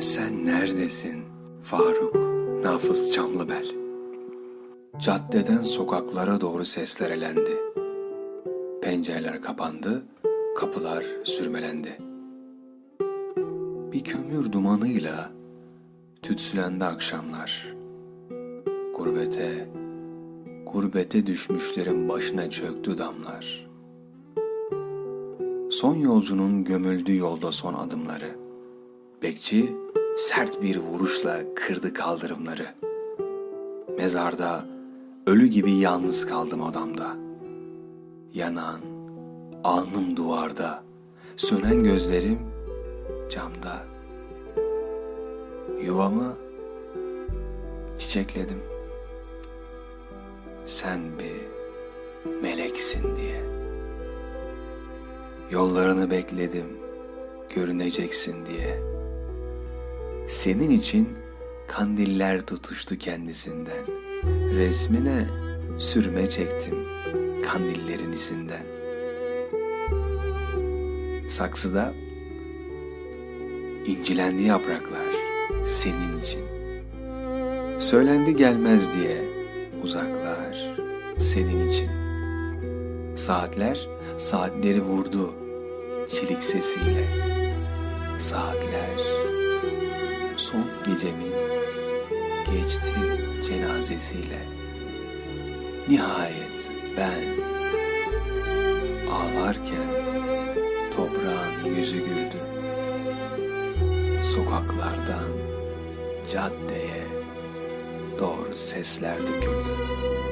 Neredesin Faruk Nafız Çamlıbel? Caddeden sokaklara doğru sesler elendi. Pencereler kapandı, kapılar sürmelendi. Bir kömür dumanıyla tütsülendi akşamlar. Gurbete, gurbete düşmüşlerin başına çöktü damlar. Son yolcunun gömüldü yolda son adımları. Bekçi sert bir vuruşla kırdı kaldırımları. Mezarda ölü gibi yalnız kaldım odamda. Yanan, alnım duvarda, sönen gözlerim camda. Yuvamı çiçekledim. Sen bir meleksin diye. Yollarını bekledim, görüneceksin diye. Senin için kandiller tutuştu kendisinden. Resmine sürme çektim kandillerin izinden. Saksıda incilendi yapraklar senin için. Söylendi gelmez diye uzaklar senin için. Saatler saatleri vurdu çelik sesiyle. Saatler son gecemin geçti cenazesiyle. Nihayet ben ağlarken toprağın yüzü güldü. Sokaklardan caddeye doğru sesler döküldü.